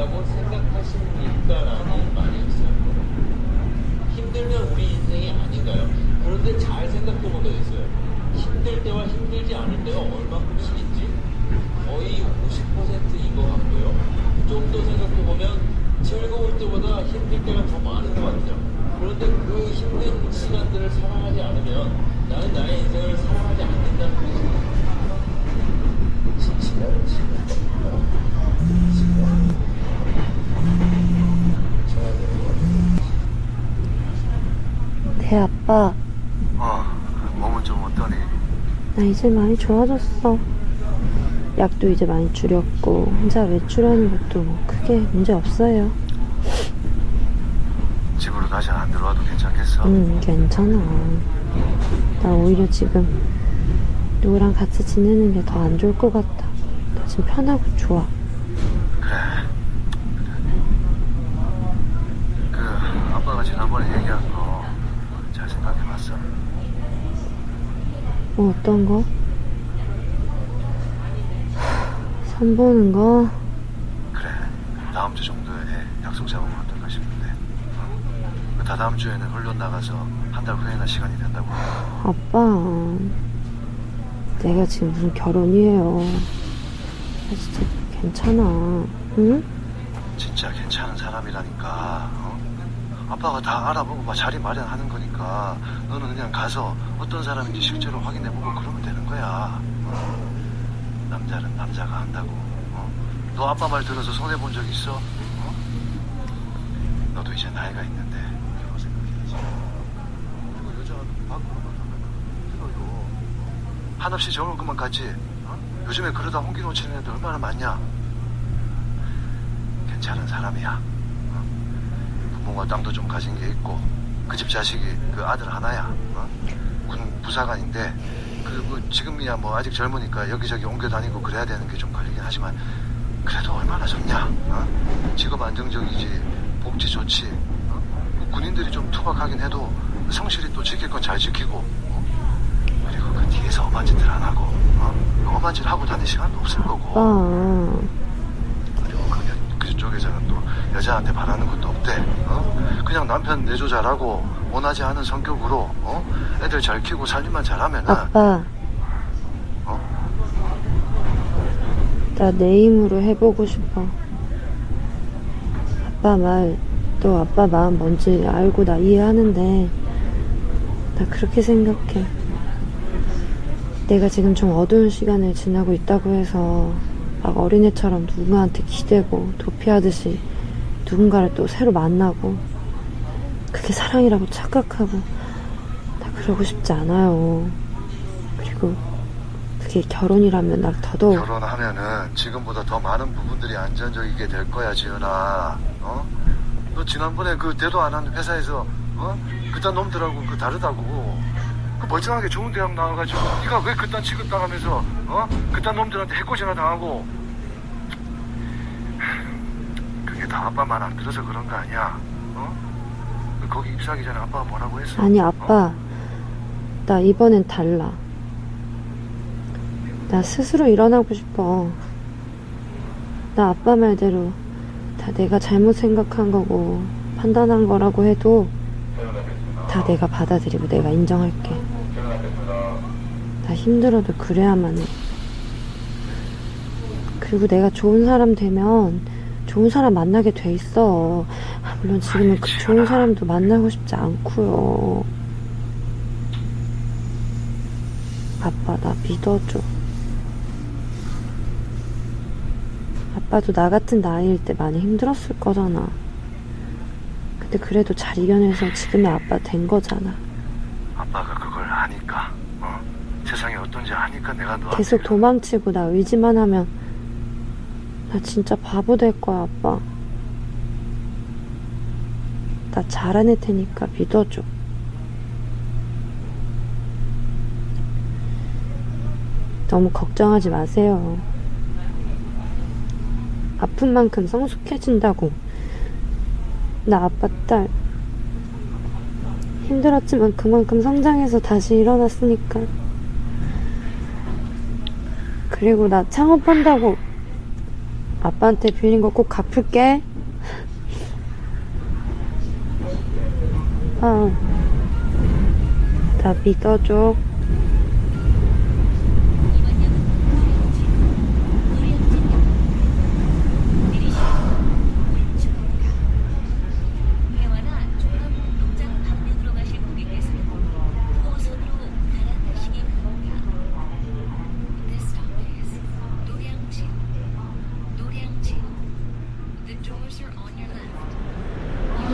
된다고 생각하십니까라는 말이었어요. 힘들면 우리 인생이 아닌가요? 그런데 잘 생각해보게 됐어요. 힘들 때와 힘들지 않을 때가 얼마큼씩인지 거의 50%인 것 같고요. 좀 더 생각해보면 즐거울 때보다 힘들 때가 더 많은 것 같아요. 그런데 그 힘든 시간들을 사랑하지 않으면 나는 나의 인생을 사랑하지 않는다는 거죠. 지치면 지는 겁니다. 지치면 쳐야 되는 거죠. 네, 아빠. 어, 몸은 좀 어떠니? 나 이제 많이 좋아졌어. 약도 이제 많이 줄였고, 혼자 외출하는 것도 뭐 크게 문제 없어요. 집으로 다시 안 들어와도 괜찮겠어? 응, 괜찮아. 나 오히려 지금 누구랑 같이 지내는 게 더 안 좋을 것 같아. 나 지금 편하고 좋아. 그래. 그 아빠가 지난번에 얘기한 거 잘 생각해봤어. 뭐 어떤 거? 선 보는 거? 그래. 다음 주 정도에 약속 잡으면 어떨까 싶은데. 어? 그 다다음 주에는 훈련 나가서 한 달 후에나 시간이 된다고. 아빠, 내가 지금 무슨 결혼이에요. 나 진짜 괜찮아. 응? 진짜 괜찮은 사람이라니까. 어? 아빠가 다 알아보고 막 자리 마련하는 거니까 너는 그냥 가서 어떤 사람인지 실제로 확인해보고 그러면 되는 거야. 어? 남자는 남자가 한다고. 어? 너 아빠 말 들어서 손해 본 적 있어? 어? 너도 이제 나이가 있는데 그런 거 생각해야지. 그리고 여자 밖으로만 나가면 힘들어요. 한없이 정을 그만 갔지. 어? 요즘에 그러다 홍기 놓치는 애들 얼마나 많냐? 괜찮은 사람이야. 어? 부모가 땅도 좀 가진 게 있고 그 집 자식이 그 아들 하나야. 어? 군 부사관인데 그뭐 지금이야 뭐 아직 젊으니까 여기저기 옮겨 다니고 그래야 되는 게 좀 걸리긴 하지만 그래도 얼마나 좋냐? 어? 직업 안정적이지 복지 좋지. 어? 뭐 군인들이 좀 투박하긴 해도 성실히 또 지킬 건 잘 지키고 어? 그리고 그 뒤에서 엄한 짓들 안 하고 어? 엄한 짓 하고 다닐 시간도 없을 거고. 그리고 그 여- 그쪽에서는 또 여자한테 바라는 것도 없대. 어? 그냥 남편 내조 잘하고 원하지 않은 성격으로 어? 애들 잘 키우고 살림만 잘하면은 아빠, 어? 나 내 힘으로 해보고 싶어. 아빠 말, 또 아빠 마음 뭔지 알고 나 이해하는데, 나 그렇게 생각해. 내가 지금 좀 어두운 시간을 지나고 있다고 해서, 막 어린애처럼 누군가한테 기대고, 도피하듯이 누군가를 또 새로 만나고, 그게 사랑이라고 착각하고, 나 그러고 싶지 않아요. 그리고, 그게 결혼이라면 나 더더욱 결혼하면은 지금보다 더 많은 부분들이 안전적이게 될 거야, 지은아. 어? 너 지난번에 그 대도 안 하는 회사에서 어? 그딴 놈들하고 그 다르다고. 그 멀쩡하게 좋은 대학 나와가지고 네가 왜 그딴 취급당하면서 어? 그딴 놈들한테 해코지나 당하고. 그게 다 아빠 말 안 들어서 그런 거 아니야? 어? 그 거기 입사하기 전에 아빠가 뭐라고 했어? 아니 어? 아빠 나 이번엔 달라 나 스스로 일어나고 싶어 나 아빠 말대로 다 내가 잘못 생각한 거고 판단한 거라고 해도 다 내가 받아들이고 내가 인정할게 나 힘들어도 그래야만 해. 그리고 내가 좋은 사람 되면 좋은 사람 만나게 돼 있어. 아, 물론 지금은 그 좋은 사람도 만나고 싶지 않고요. 아빠 나 믿어줘. 아빠도 나 같은 나이일 때 많이 힘들었을 거잖아. 근데 그래도 잘 이겨내서 지금의 아빠 된 거잖아. 아빠가 어? 아니까 내가 너한테 계속 도망치고 나 의지만 하면 나 진짜 바보 될 거야 아빠. 나 잘해낼 테니까 믿어줘. 너무 걱정하지 마세요. 아픈 만큼 성숙해진다고. 나 아빠 딸. 힘들었지만 그만큼 성장해서 다시 일어났으니까 그리고 나 창업한다고 아빠한테 빌린 거 꼭 갚을게. 어. 나 믿어줘. 회화나 종합운동장 방면으로 가실 고객께서는 호선으로 갈아타시기 바랍니다. This stop is 노량진. 노량진. The doors are on your left.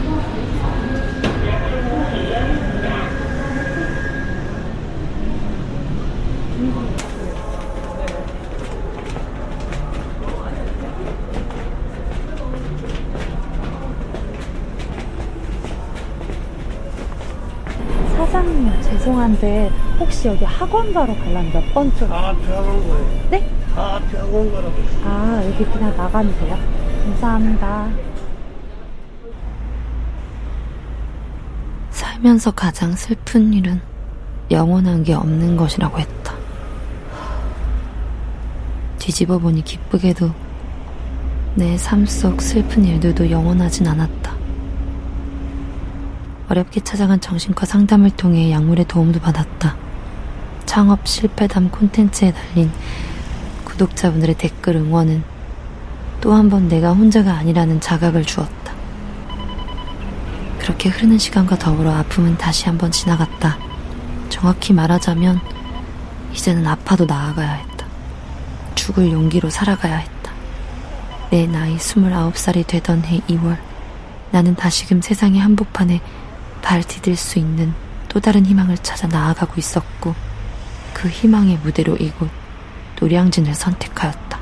사장님 죄송한데 혹시 여기 학원 가러 가려면 몇 번쯤? 다 피하는 거예요. 네? 다 피하고 온 거라고. 아 여기 그냥 나가면 돼요? 감사합니다. 살면서 가장 슬픈 일은 영원한 게 없는 것이라고 했다. 뒤집어 보니 기쁘게도 내 삶 속 슬픈 일들도 영원하진 않았다. 어렵게 찾아간 정신과 상담을 통해 약물의 도움도 받았다. 창업 실패담 콘텐츠에 달린 구독자분들의 댓글 응원은 또 한 번 내가 혼자가 아니라는 자각을 주었다. 그렇게 흐르는 시간과 더불어 아픔은 다시 한번 지나갔다. 정확히 말하자면 이제는 아파도 나아가야 했다. 죽을 용기로 살아가야 했다. 내 나이 29살이 되던 해 2월 나는 다시금 세상의 한복판에 발 디딜 수 있는 또 다른 희망을 찾아 나아가고 있었고 그 희망의 무대로 이곳 노량진을 선택하였다.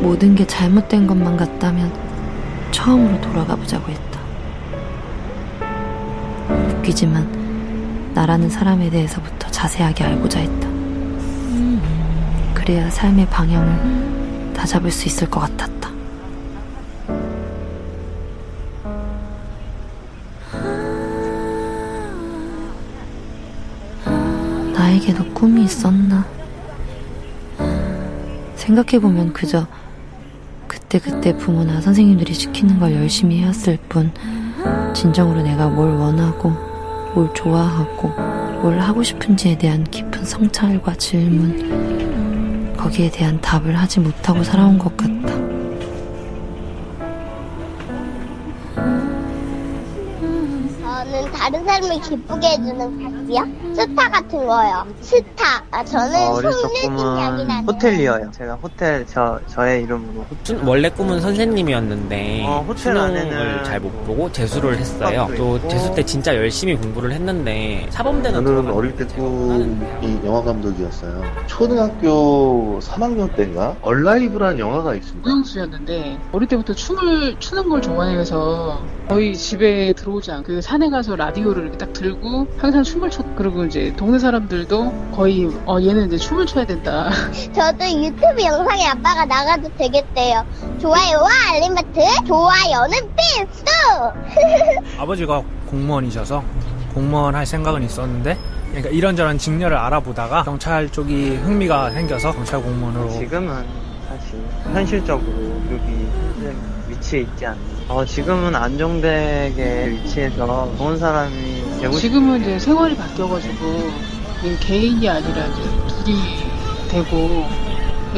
모든 게 잘못된 것만 같다면 처음으로 돌아가 보자고 했다. 웃기지만 나라는 사람에 대해서부터 자세하게 알고자 했다. 그래야 삶의 방향을 다 잡을 수 있을 것 같았다. 나에게도 꿈이 있었나? 생각해보면 그저 그때그때 부모나 선생님들이 시키는 걸 열심히 해왔을 뿐, 진정으로 내가 뭘 원하고, 뭘 좋아하고, 뭘 하고 싶은지에 대한 깊은 성찰과 질문, 거기에 대한 답을 하지 못하고 살아온 것 같다. 다른 사람을 기쁘게 해주는 가수요? 스타 같은 거요. 스타. 아, 저는 어릴 적 손예진 양이 꿈은 나요. 호텔리어요. 제가 호텔 저 저의 이름으로 호텔. 순- 원래 꿈은 선생님이었는데 어, 호텔 수능을 안에는 잘 못 보고 재수를 했어요. 수학도 또 있고. 재수 때 진짜 열심히 공부를 했는데 사범대는 저는 들어갔는데 어릴 때 제가 꿈이 영화 감독이었어요. 초등학교 3학년 때인가? 얼라이브라는 영화가 있습니다. 무용수였는데 어릴 때부터 춤을 추는 걸 좋아해서 거의 집에 들어오지 않고 그 산에 가서 라 디오를 이렇게 딱 들고 항상 춤을 췄 그리고 이제 동네 사람들도 거의 어 얘는 이제 춤을 춰야 된다 저도 유튜브 영상에 아빠가 나가도 되겠대요. 좋아요와 알림 버튼, 좋아요는 필수! 아버지가 공무원이셔서 공무원 할 생각은 있었는데, 그러니까 이런저런 직렬을 알아보다가 경찰 쪽이 흥미가 생겨서 경찰 공무원으로. 지금은 사실 현실적으로 여기 위치에 있지 않는. 어, 지금은 안정되게 위치해서 좋은 사람이 되고 싶 지금은 이제 생활이 바뀌어가지고 이 개인이 아니라 이제 둘이 되고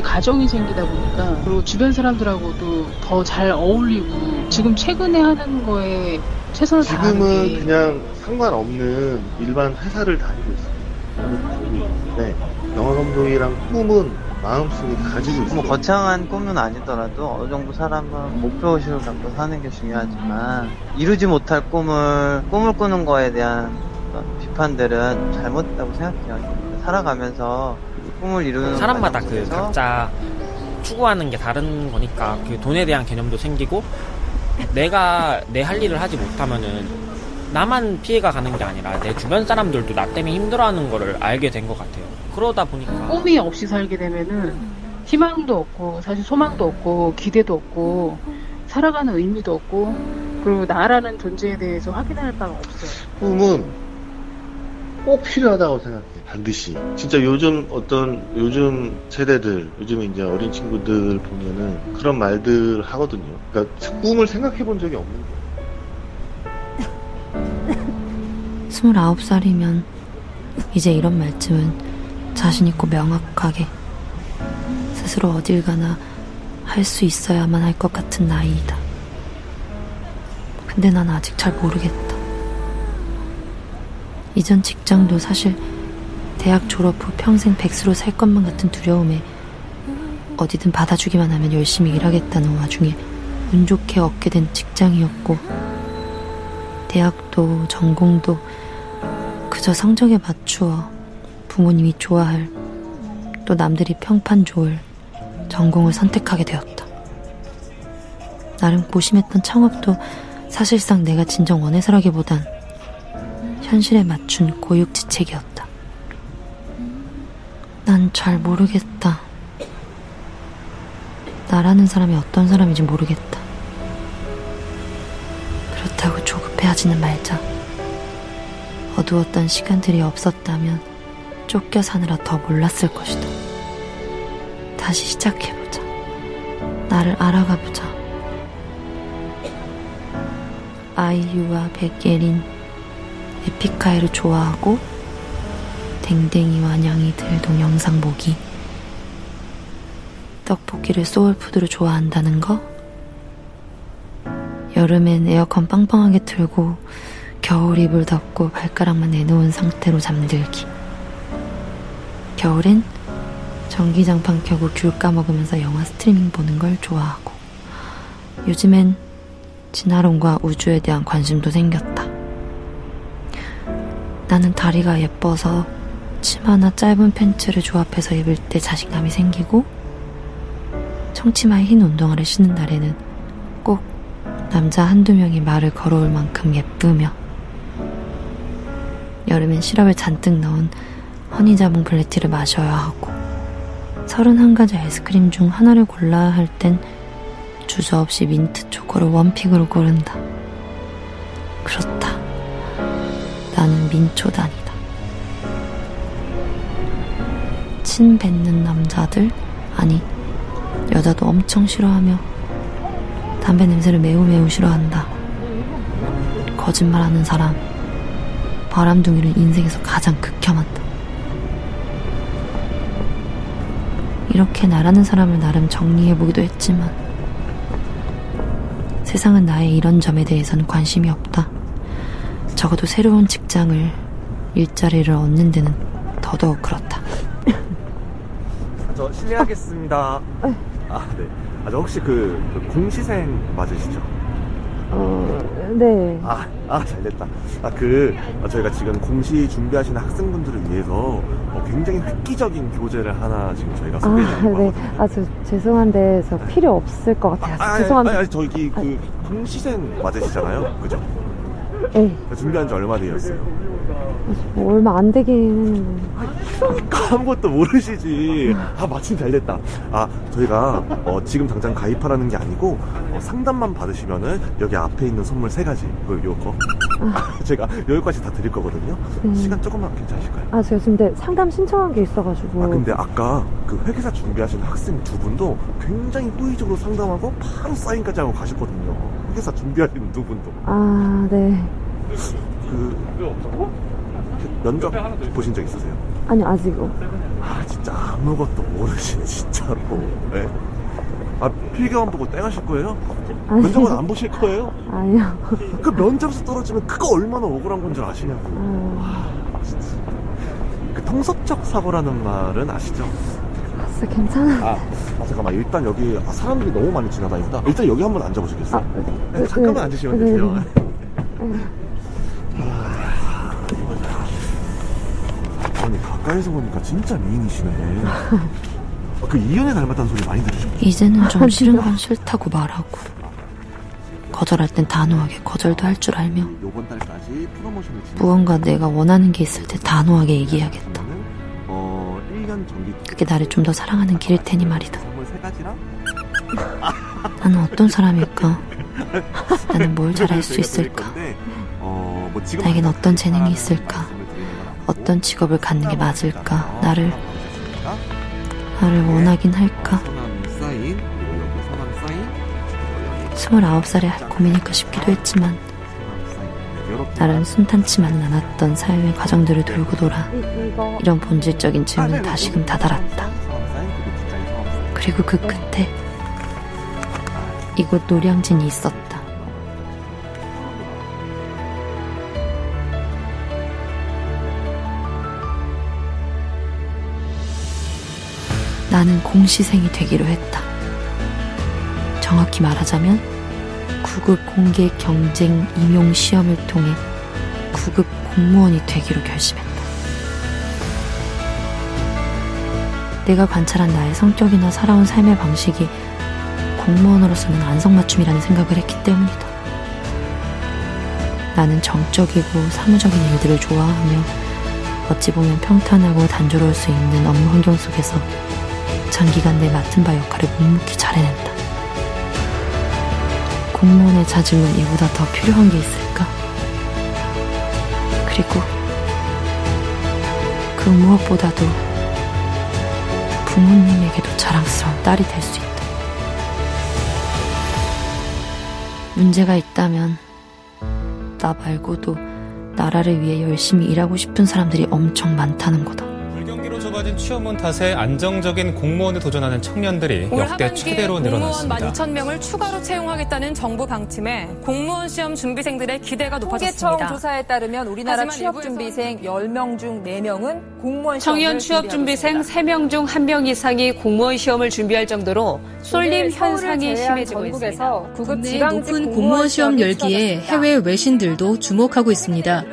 가정이 생기다 보니까 그리고 주변 사람들하고도 더 잘 어울리고 지금 최근에 하는 거에 최선을 다하는 지금은 게 그냥 상관없는 일반 회사를 다니고 있어요. 네. 영화 감독이랑 꿈은 마음속에 가지고 있어요. 뭐 거창한 꿈은 아니더라도 어느 정도 사람은 목표의식을 갖고 사는 게 중요하지만 이루지 못할 꿈을 꿈을 꾸는 거에 대한 어떤 비판들은 잘못됐다고 생각해요. 살아가면서 꿈을 이루는 사람마다 그 각자 추구하는 게 다른 거니까 그 돈에 대한 개념도 생기고 내가 내 할 일을 하지 못하면은 나만 피해가 가는 게 아니라 내 주변 사람들도 나 때문에 힘들어하는 거를 알게 된 것 같아요. 그러다 보니까 꿈이 없이 살게 되면은 희망도 없고 사실 소망도 없고 기대도 없고 살아가는 의미도 없고 그리고 나라는 존재에 대해서 확인할 바가 없어요. 꿈은 꼭 필요하다고 생각해. 반드시. 진짜 요즘 어떤 요즘 세대들, 요즘 이제 어린 친구들 보면은 그런 말들 하거든요. 그러니까 꿈을 생각해 본 적이 없는 거예요. 29살이면 이제 이런 말쯤은 자신있고 명확하게 스스로 어딜 가나 할 수 있어야만 할 것 같은 나이이다. 근데 난 아직 잘 모르겠다. 이전 직장도 사실 대학 졸업 후 평생 백수로 살 것만 같은 두려움에 어디든 받아주기만 하면 열심히 일하겠다는 와중에 운 좋게 얻게 된 직장이었고 대학도 전공도 그저 성적에 맞추어 부모님이 좋아할 또 남들이 평판 좋을 전공을 선택하게 되었다. 나름 고심했던 창업도 사실상 내가 진정 원해서라기보단 현실에 맞춘 고육지책이었다. 난 잘 모르겠다. 나라는 사람이 어떤 사람인지 모르겠다. 그렇다고 조급해하지는 말자. 어두웠던 시간들이 없었다면 쫓겨 사느라 더 몰랐을 것이다. 다시 시작해보자. 나를 알아가보자. 아이유와 백예린, 에픽하이를 좋아하고 댕댕이와 냥이들 동영상 보기 떡볶이를 소울푸드로 좋아한다는 거 여름엔 에어컨 빵빵하게 틀고 겨울 이불 덮고 발가락만 내놓은 상태로 잠들기 겨울엔 전기장판 켜고 귤 까먹으면서 영화 스트리밍 보는 걸 좋아하고 요즘엔 진화론과 우주에 대한 관심도 생겼다. 나는 다리가 예뻐서 치마나 짧은 팬츠를 조합해서 입을 때 자신감이 생기고 청치마에 흰 운동화를 신는 날에는 꼭 남자 한두 명이 말을 걸어올 만큼 예쁘며 여름엔 시럽을 잔뜩 넣은 허니자몽 블랙티를 마셔야 하고 서른한 가지 아이스크림 중 하나를 골라야 할 땐 주저없이 민트 초코를 원픽으로 고른다. 그렇다. 나는 민초단이다. 침 뱉는 남자들, 아니, 여자도 엄청 싫어하며 담배 냄새를 매우 매우 싫어한다. 거짓말하는 사람, 바람둥이를 인생에서 가장 극혐한다. 이렇게 나라는 사람을 나름 정리해보기도 했지만 세상은 나의 이런 점에 대해서는 관심이 없다. 적어도 새로운 직장을, 일자리를 얻는 데는 더더욱 그렇다. 저 실례하겠습니다. 아, 네. 아, 저 혹시 그, 그 공시생 맞으시죠? 어, 네. 아, 아, 잘 됐다. 아, 그, 어, 저희가 지금 공시 준비하시는 학생분들을 위해서 어, 굉장히 획기적인 교재를 하나 지금 저희가 아, 소개해드리고 네. 아, 저 죄송한데 저 필요 없을 것 같아요. 아, 죄송한데. 아니, 아니, 저기 그 공시생 맞으시잖아요. 그죠? 네. 준비한 지 얼마 되었어요? 뭐 얼마 안 되긴 했는데. 그러니까 아무것도 모르시지. 아, 마침 잘 됐다. 아, 저희가 어, 지금 당장 가입하라는 게 아니고 어, 상담만 받으시면은 여기 앞에 있는 선물 세 가지, 그 요거 제가 여기까지 다 드릴 거거든요. 네. 시간 조금만 괜찮으실까요? 아, 제가 근데 상담 신청한 게 있어가지고. 아 근데 아까 그 회계사 준비하신 학생 두 분도 굉장히 호의적으로 상담하고 바로 사인까지 하고 가셨거든요. 회계사 준비하시는 두 분도 아, 네. 그, 그 면접 보신 적 있으세요? 아니, 아직은. 아 진짜 아무것도 모르시네 진짜로. 네? 아 필경안 보고 땡하실 거예요? 아니. 면접은 안 보실 거예요? 아니요. 그 면접에서 떨어지면 그거 얼마나 억울한 건 줄 아시냐고. 아, 그 통섭적 사고라는 말은 아시죠? 진짜 괜찮아. 아, 아, 잠깐만 일단 여기 아, 사람들이 너무 많이 지나다닌다. 일단 여기 한번 앉아보시겠어요? 네, 네, 잠깐만 네, 앉으시면 네, 되세요. 네. 가까이서 보니까 진짜 미인이시네. 아, 그 이연에 닮았다는 소리 많이 들으셨죠? 이제는 좀 싫은 건 싫다고 말하고. 거절할 땐 단호하게 거절도 할 줄 알며 요번 달까지 프로모션을 진행. 무언가 내가 원하는 게 있을 때 단호하게 얘기해야겠다. 어 1년 정기 그게 나를 좀 더 사랑하는 길일 테니 말이다. 나는 어떤 사람일까? 나는 뭘 잘할 수 있을까? 어, 뭐 지금 나에겐 어떤 재능이 있을까? 어떤 직업을 갖는 게 맞을까? 나를 나를 원하긴 할까? 사인, 그리고 여기 성함 사인, 29살에 고민일까 싶기도 했지만 나름 순탄치만은 않았던 삶의 과정들을 돌고 돌아 이런 본질적인 질문에 다시금 다다랐다. 그리고 그 끝에 이곳 노량진이 있었다. 나는 공시생이 되기로 했다. 정확히 말하자면 9급 공개 경쟁 임용 시험을 통해 9급 공무원이 되기로 결심했다. 내가 관찰한 나의 성격이나 살아온 삶의 방식이 공무원으로서는 안성맞춤이라는 생각을 했기 때문이다. 나는 정적이고 사무적인 일들을 좋아하며 어찌 보면 평탄하고 단조로울 수 있는 업무 환경 속에서 장기간 내 맡은 바 역할을 묵묵히 잘 해낸다. 공무원의 자질은 이보다 더 필요한 게 있을까? 그리고 그 무엇보다도 부모님에게도 자랑스러운 딸이 될 수 있다. 문제가 있다면 나 말고도 나라를 위해 열심히 일하고 싶은 사람들이 엄청 많다는 거다. 취업문 탓에 안정적인 공무원에 도전하는 청년들이 올 역대 최대로 공무원 늘어났습니다. 12,000명을 추가로 채용하겠다는 정부 방침에 공무원 시험 준비생들의 기대가 높아졌습니다. 통계청 조사에 따르면 우리나라 하지만 취업 준비생 10명 중 4명은 공무원 시험을 청년 취업 준비생 3명 중 1명 이상이 공무원 시험을 준비할 정도로 쏠림 현상이 심해지고 있습니다. 국내 높은 공무원 시험 열기에 해외 외신들도 주목하고 있습니다.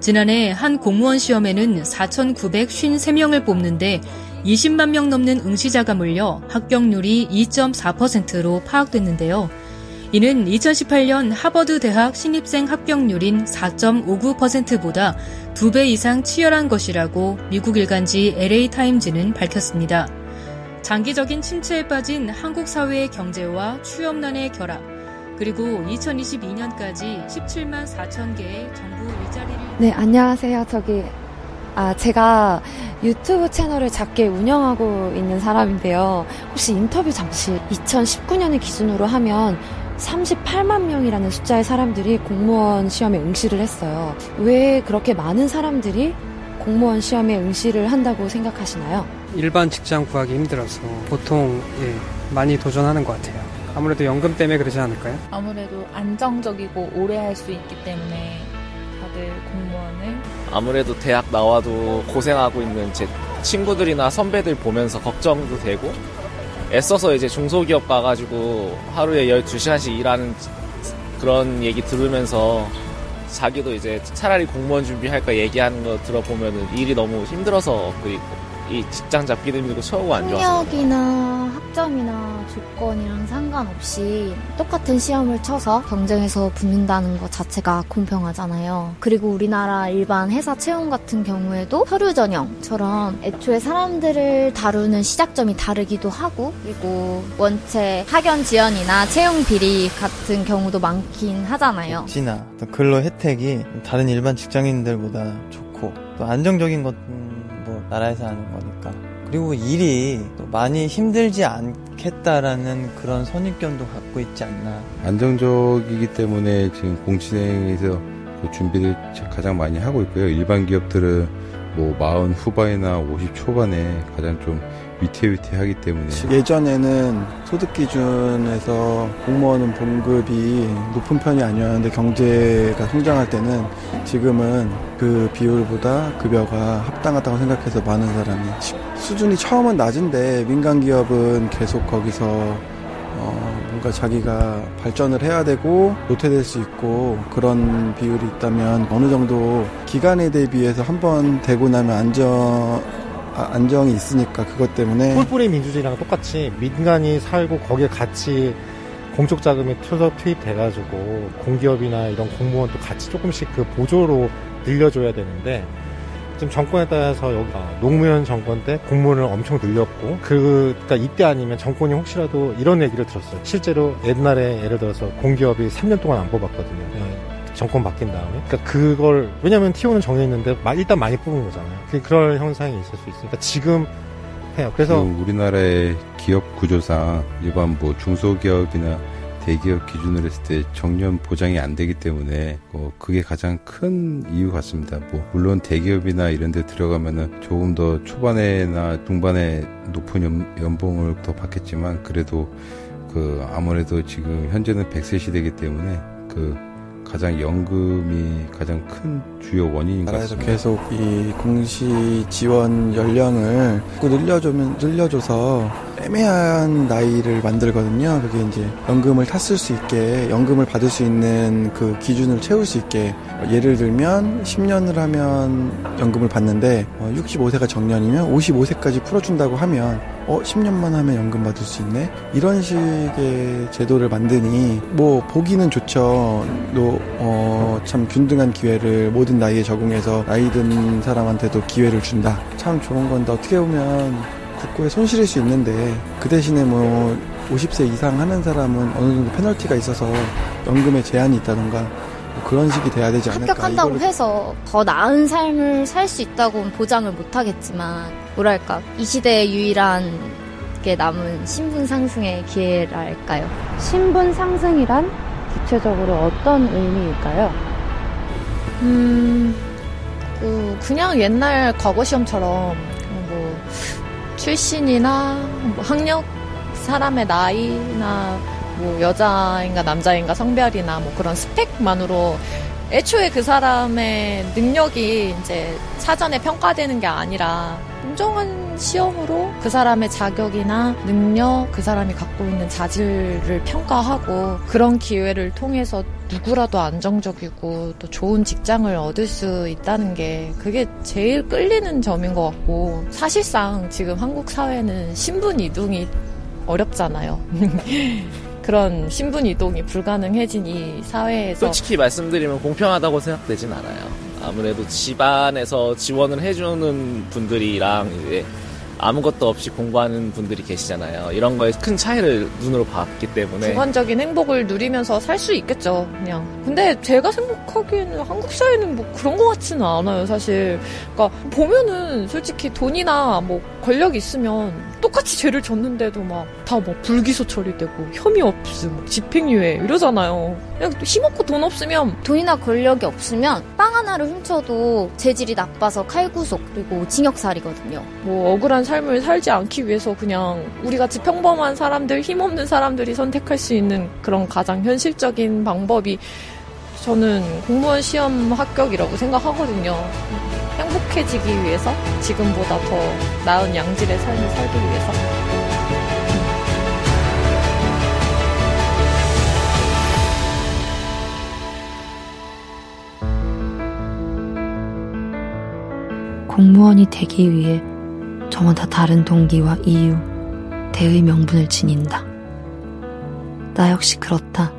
지난해 한 공무원 시험에는 4,953명을 뽑는데 20만 명 넘는 응시자가 몰려 합격률이 2.4%로 파악됐는데요. 이는 2018년 하버드 대학 신입생 합격률인 4.59%보다 2배 이상 치열한 것이라고 미국 일간지 LA타임즈는 밝혔습니다. 장기적인 침체에 빠진 한국 사회의 경제와 취업난의 결합, 그리고 2022년까지 17만 4천 개의 정부 일자리를 네, 안녕하세요. 저기, 아, 제가 유튜브 채널을 작게 운영하고 있는 사람인데요. 혹시 인터뷰 잠시 2019년을 기준으로 하면 38만 명이라는 숫자의 사람들이 공무원 시험에 응시를 했어요. 왜 그렇게 많은 사람들이 공무원 시험에 응시를 한다고 생각하시나요? 일반 직장 구하기 힘들어서 보통 예, 많이 도전하는 것 같아요. 아무래도 연금 때문에 그러지 않을까요? 아무래도 안정적이고 오래 할 수 있기 때문에 다들 공무원을 아무래도 대학 나와도 고생하고 있는 제 친구들이나 선배들 보면서 걱정도 되고 애써서 이제 중소기업 가가지고 하루에 12시간씩 일하는 그런 얘기 들으면서 자기도 이제 차라리 공무원 준비할까 얘기하는 거 들어보면 일이 너무 힘들어서 그리고 이 직장 잡기도 힘들고 처우가 안 좋아서 학력이나 학점이나 조건이랑 상관없이 똑같은 시험을 쳐서 경쟁에서 붙는다는 것 자체가 공평하잖아요. 그리고 우리나라 일반 회사 채용 같은 경우에도 서류 전형처럼 애초에 사람들을 다루는 시작점이 다르기도 하고 그리고 원체 학연 지연이나 채용 비리 같은 경우도 많긴 하잖아요. 복지나 또 근로 혜택이 다른 일반 직장인들보다 좋고 또 안정적인 것은 뭐 나라에서 하는 거니까 그리고 일이 또 많이 힘들지 않겠다라는 그런 선입견도 갖고 있지 않나 안정적이기 때문에 지금 공시생에서 그 준비를 가장 많이 하고 있고요. 일반 기업들은 뭐 40 후반이나 50 초반에 가장 좀 위태위태하기 때문에. 예전에는 소득 기준에서 공무원은 봉급이 높은 편이 아니었는데 경제가 성장할 때는 지금은 그 비율보다 급여가 합당하다고 생각해서 많은 사람이. 수준이 처음은 낮은데 민간 기업은 계속 거기서 어 뭔가 자기가 발전을 해야 되고 노태될 수 있고 그런 비율이 있다면 어느 정도 기간에 대비해서 한 번 되고 나면 아, 안정이 있으니까 그것 때문에 폴뿌리 민주주의랑 똑같이 민간이 살고 거기에 같이 공적 자금이 투입돼가지고 공기업이나 이런 공무원도 같이 조금씩 그 보조로 늘려줘야 되는데 지금 정권에 따라서 여기 노무현 정권 때 공무원을 엄청 늘렸고 그 그러니까 이때 아니면 정권이 혹시라도 이런 얘기를 들었어요. 실제로 옛날에 예를 들어서 공기업이 3년 동안 안 뽑았거든요. 네. 정권 바뀐 다음에. 그러니까 그걸 왜냐면 TO는 정해있는데 일단 많이 뽑은 거잖아요. 그럴 현상이 있을 수 있으니까 지금 해요. 그래서 우리나라의 기업 구조상 일반 뭐 중소기업이나 대기업 기준으로 했을 때 정년 보장이 안 되기 때문에 어, 그게 가장 큰 이유 같습니다. 뭐 물론 대기업이나 이런 데 들어가면은 조금 더 초반에나 중반에 높은 연, 봉을더 받겠지만 그래도 그 아무래도 지금 현재는 100세 시대이기 때문에 그 가장 연금이 가장 큰 주요 원인인 것 같습니다. 계속 이 공시 지원 연령을 늘려주면 늘려줘서 애매한 나이를 만들거든요. 그게 이제 연금을 탔을 수 있게 연금을 받을 수 있는 그 기준을 채울 수 있게 예를 들면 10년을 하면 연금을 받는데 65세가 어, 정년이면 55세까지 풀어준다고 하면 어 10년만 하면 연금 받을 수 있네 이런 식의 제도를 만드니 뭐 보기는 좋죠. 또어참 균등한 기회를 모든 나이에 적응해서 나이 든 사람한테도 기회를 준다. 참 좋은 건데 어떻게 보면 국고에 손실일 수 있는데 그 대신에 뭐 50세 이상 하는 사람은 어느 정도 페널티가 있어서 연금에 제한이 있다던가 뭐 그런 식이 돼야 되지 않을까 합격한다고 해서 더 나은 삶을 살 수 있다고는 보장을 못하겠지만 뭐랄까 이 시대의 유일한 게 남은 신분 상승의 기회랄까요? 신분 상승이란 구체적으로 어떤 의미일까요? 음, 그 그냥 옛날 과거 시험처럼 뭐 출신이나 뭐 학력, 사람의 나이나 뭐 여자인가 남자인가 성별이나 뭐 그런 스펙만으로 애초에 그 사람의 능력이 이제 사전에 평가되는 게 아니라 공정한 시험으로 그 사람의 자격이나 능력, 그 사람이 갖고 있는 자질을 평가하고 그런 기회를 통해서 누구라도 안정적이고 또 좋은 직장을 얻을 수 있다는 게 그게 제일 끌리는 점인 것 같고 사실상 지금 한국 사회는 신분 이동이 어렵잖아요. 그런 신분 이동이 불가능해진 이 사회에서 솔직히 말씀드리면 공평하다고 생각되진 않아요. 아무래도 집안에서 지원을 해주는 분들이랑 이제 아무것도 없이 공부하는 분들이 계시잖아요. 이런 거에 큰 차이를 눈으로 봤기 때문에 주관적인 행복을 누리면서 살 수 있겠죠, 그냥. 근데 제가 생각하기에는 한국 사회는 뭐 그런 것 같지는 않아요, 사실. 그러니까 보면은 솔직히 돈이나 뭐 권력 있으면 똑같이 죄를 졌는데도 막다뭐 불기소 처리되고 혐의 없음, 집행유예 이러잖아요. 그냥 힘없고 돈 없으면 돈이나 권력이 없으면 빵 하나를 훔쳐도 재질이 나빠서 칼구속 그리고 징역살이거든요. 뭐 억울한 삶을 살지 않기 위해서 그냥 우리 같이 평범한 사람들, 힘없는 사람들이 선택할 수 있는 그런 가장 현실적인 방법이 저는 공무원 시험 합격이라고 생각하거든요. 행복해지기 위해서 지금보다 더 나은 양질의 삶을 살기 위해서. 공무원이 되기 위해 저마다 다른 동기와 이유, 대의 명분을 지닌다. 나 역시 그렇다.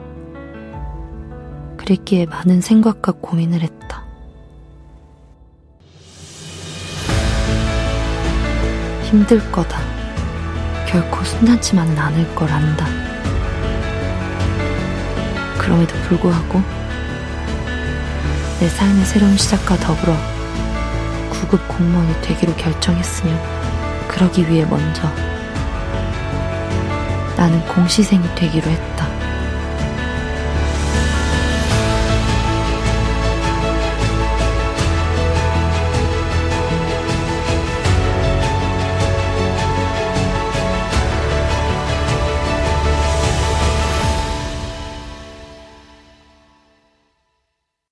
그랬기에 많은 생각과 고민을 했다. 힘들 거다. 결코 순탄치만은 않을 걸 안다. 그럼에도 불구하고 내 삶의 새로운 시작과 더불어 구급 공무원이 되기로 결정했으며 그러기 위해 먼저 나는 공시생이 되기로 했다.